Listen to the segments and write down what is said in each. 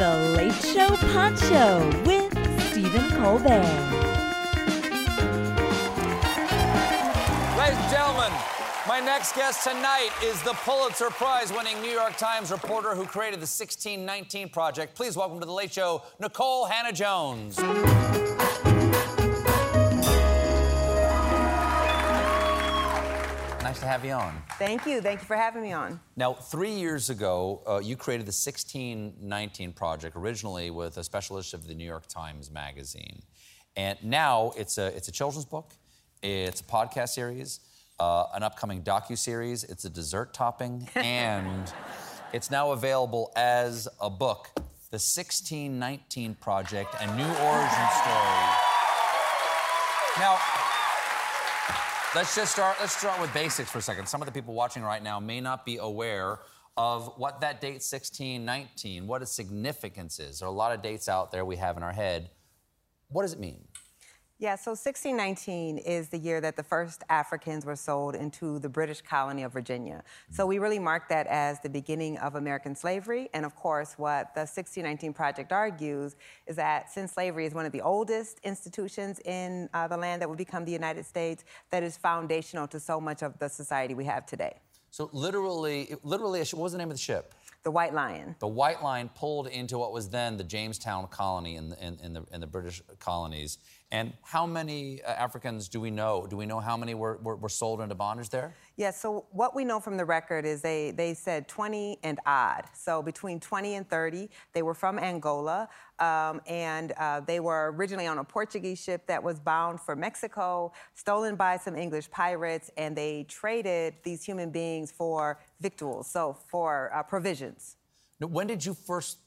The Late Show Pod Show with Stephen Colbert. Ladies and gentlemen, my next guest tonight is the Pulitzer Prize winning New York Times reporter who created the 1619 Project. Please welcome to The Late Show, Nikole Hannah Jones. Nice to have you on. Thank you. Thank you for having me on. Now, three years ago, uh, you created the 1619 Project, originally with a special issue of the New York Times Magazine. And now it's a, it's a children's book, it's a podcast series, uh, an upcoming docu-series, it's a dessert topping, and it's now available as a book, The 1619 Project, a new origin story. Now, Let's just start. Let's start with basics for a second. Some of the people watching right now may not be aware of what that date 1619, what its significance is. There are a lot of dates out there we have in our head. What does it mean? Yeah, so 1619 is the year that the first Africans were sold into the British colony of Virginia. So we really mark that as the beginning of American slavery. And of course, what the 1619 Project argues is that since slavery is one of the oldest institutions in uh, the land that will become the United States, that is foundational to so much of the society we have today. So literally, literally, what was the name of the ship? The White Lion. The White Lion pulled into what was then the Jamestown colony in the, in, in the, in the British colonies. And how many uh, Africans do we know? Do we know how many were, were, were sold into bondage there? Yeah, so what we know from the record is they, they said 20 and odd. So between 20 and 30, they were from Angola, um, and uh, they were originally on a Portuguese ship that was bound for Mexico, stolen by some English pirates, and they traded these human beings for victuals, so for uh, provisions. Now, when did you first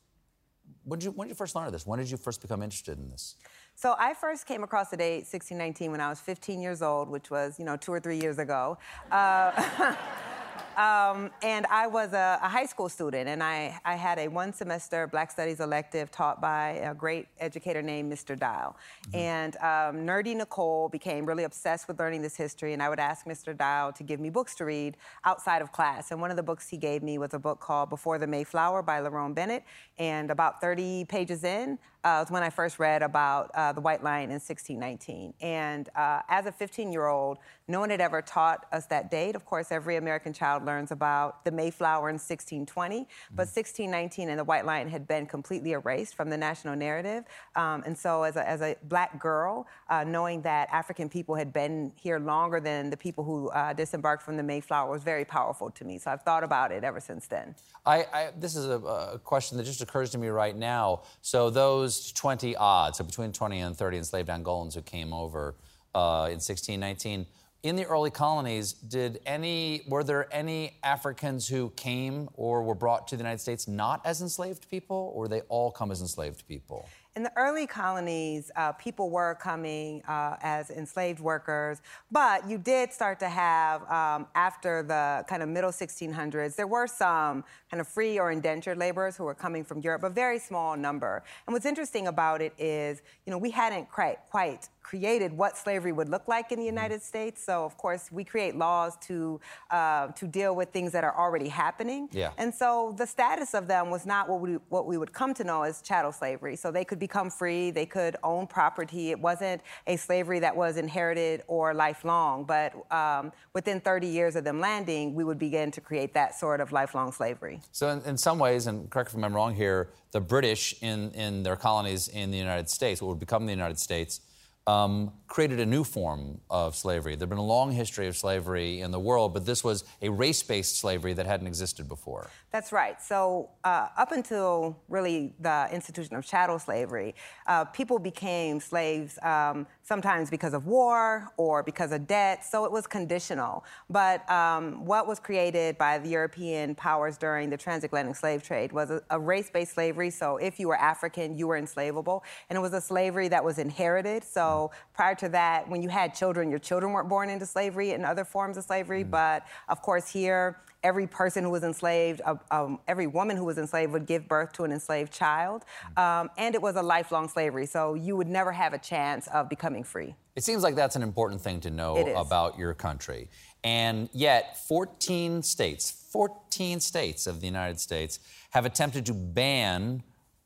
when did you when did you first learn of this? When did you first become interested in this? So I first came across the date 1619 when I was 15 years old, which was you know two or three years ago. Uh, Um, and I was a, a, high school student, and I, I had a one semester Black Studies elective taught by a great educator named Mr. Dial. Mm-hmm. And um, nerdy Nikole became really obsessed with learning this history, and I would ask Mr. Dial to give me books to read outside of class. And one of the books he gave me was a book called Before the Mayflower by Lerone Bennett. And about 30 pages in, uh, was when I first read about uh, the White Lion in 1619. And uh, as a 15 year old, no one had ever taught us that date. Of course, every American child learns about the Mayflower in 1620, mm-hmm. but 1619 and the White Lion had been completely erased from the national narrative. Um, and so, as a, as a black girl, uh, knowing that African people had been here longer than the people who uh, disembarked from the Mayflower was very powerful to me. So I've thought about it ever since then. I, I, this is a, a question that just occurs to me right now. So those 20 odd, so between 20 and 30 enslaved Angolans who came over uh, in 1619. In the early colonies, did any were there any Africans who came or were brought to the United States not as enslaved people, or they all come as enslaved people? In the early colonies, uh, people were coming uh, as enslaved workers, but you did start to have, um, after the kind of middle 1600s, there were some kind of free or indentured laborers who were coming from Europe, a very small number. And what's interesting about it is, you know, we hadn't quite, quite created what slavery would look like in the United States. So, of course, we create laws to uh, to deal with things that are already happening. Yeah. And so, the status of them was not what we what we would come to know as chattel slavery. So they could become free, they could own property. It wasn't a slavery that was inherited or lifelong. But um, within 30 years of them landing, we would begin to create that sort of lifelong slavery. So, in, in some ways, and correct me if I'm wrong here, the British in in their colonies in the United States, what would become the United States um, created a new form of slavery. There'd been a long history of slavery in the world, but this was a race-based slavery that hadn't existed before. That's right. So uh, up until really the institution of chattel slavery, uh, people became slaves um, sometimes because of war or because of debt. So it was conditional. But um, what was created by the European powers during the transatlantic slave trade was a, a race-based slavery. So if you were African, you were enslavable, and it was a slavery that was inherited. So so prior to that, when you had children, your children weren't born into slavery and other forms of slavery. Mm. But of course, here, every person who was enslaved, uh, um, every woman who was enslaved would give birth to an enslaved child. Mm. Um, and it was a lifelong slavery. So you would never have a chance of becoming free. It seems like that's an important thing to know about your country. And yet, 14 states, 14 states of the United States have attempted to ban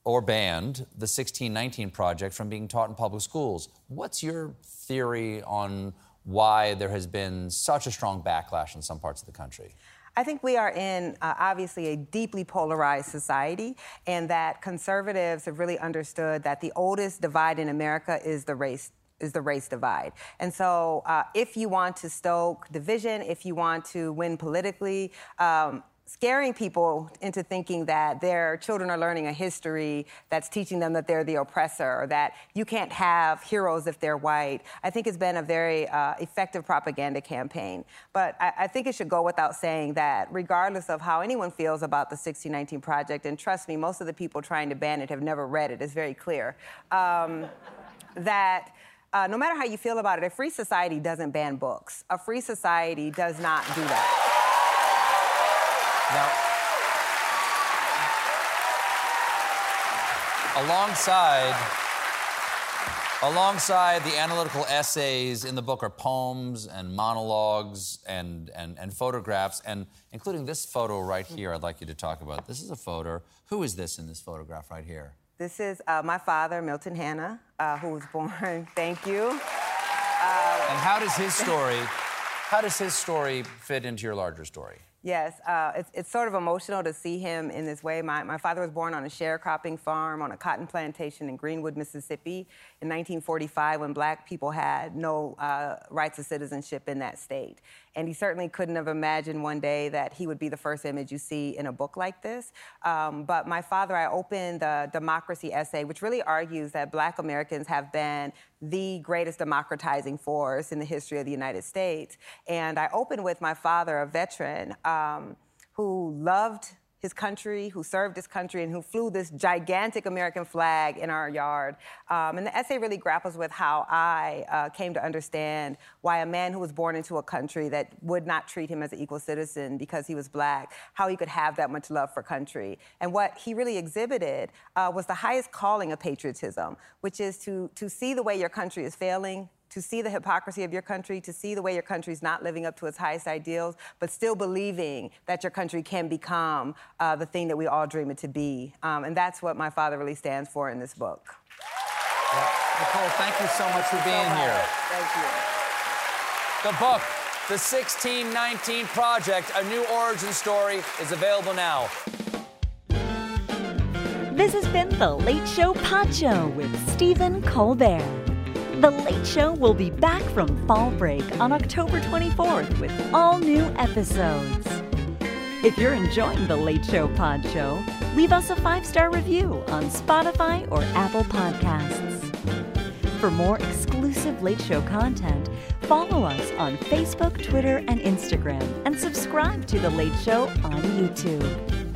or banned the 1619 Project from being taught in public schools. What's your theory on why there has been such a strong backlash in some parts of the country? I think we are in uh, obviously a deeply polarized society, and that conservatives have really understood that the oldest divide in America is the race is the race divide. And so, uh, if you want to stoke division, if you want to win politically, um, scaring people into thinking that their children are learning a history that's teaching them that they're the oppressor or that you can't have heroes if they're white, I think it's been a very uh, effective propaganda campaign. But I, I, think it should go without saying that regardless of how anyone feels about the 1619 Project, and trust me, most of the people trying to ban it have never read it, it's very clear, um, that uh, no matter how you feel about it, a free society doesn't ban books. A free society does not do that. Now, alongside alongside the analytical essays in the book are poems and monologues and, and, and photographs and including this photo right here i'd like you to talk about. This is a photo. Who is this in this photograph right here? This is uh, my father Milton Hannah uh, who was born thank you. Uh, and how does his story how does his story fit into your larger story Yes, uh, it's, it's sort of emotional to see him in this way. My, my father was born on a sharecropping farm on a cotton plantation in Greenwood, Mississippi in 1945 when black people had no uh, rights of citizenship in that state. And he certainly couldn't have imagined one day that he would be the first image you see in a book like this. Um, but my father, I opened the democracy essay, which really argues that black Americans have been the greatest democratizing force in the history of the United States. And I opened with my father, a veteran um, who loved his country, who served his country, and who flew this gigantic American flag in our yard. Um, and the essay really grapples with how I uh, came to understand why a man who was born into a country that would not treat him as an equal citizen because he was black, how he could have that much love for country. And what he really exhibited uh, was the highest calling of patriotism, which is to, to see the way your country is failing, to see the hypocrisy of your country, to see the way your country is not living up to its highest ideals, but still believing that your country can become uh, the thing that we all dream it to be. Um, and that's what my father really stands for in this book. Well, Nikole, thank you so much for being so here. Thank you. The book, The 1619 Project, a new origin story, is available now. This has been The Late Show Pod Show with Stephen Colbert. The Late Show will be back from fall break on October 24th with all new episodes. If you're enjoying The Late Show Pod Show, leave us a five star review on Spotify or Apple Podcasts. For more exclusive Late Show content, follow us on Facebook, Twitter, and Instagram, and subscribe to The Late Show on YouTube.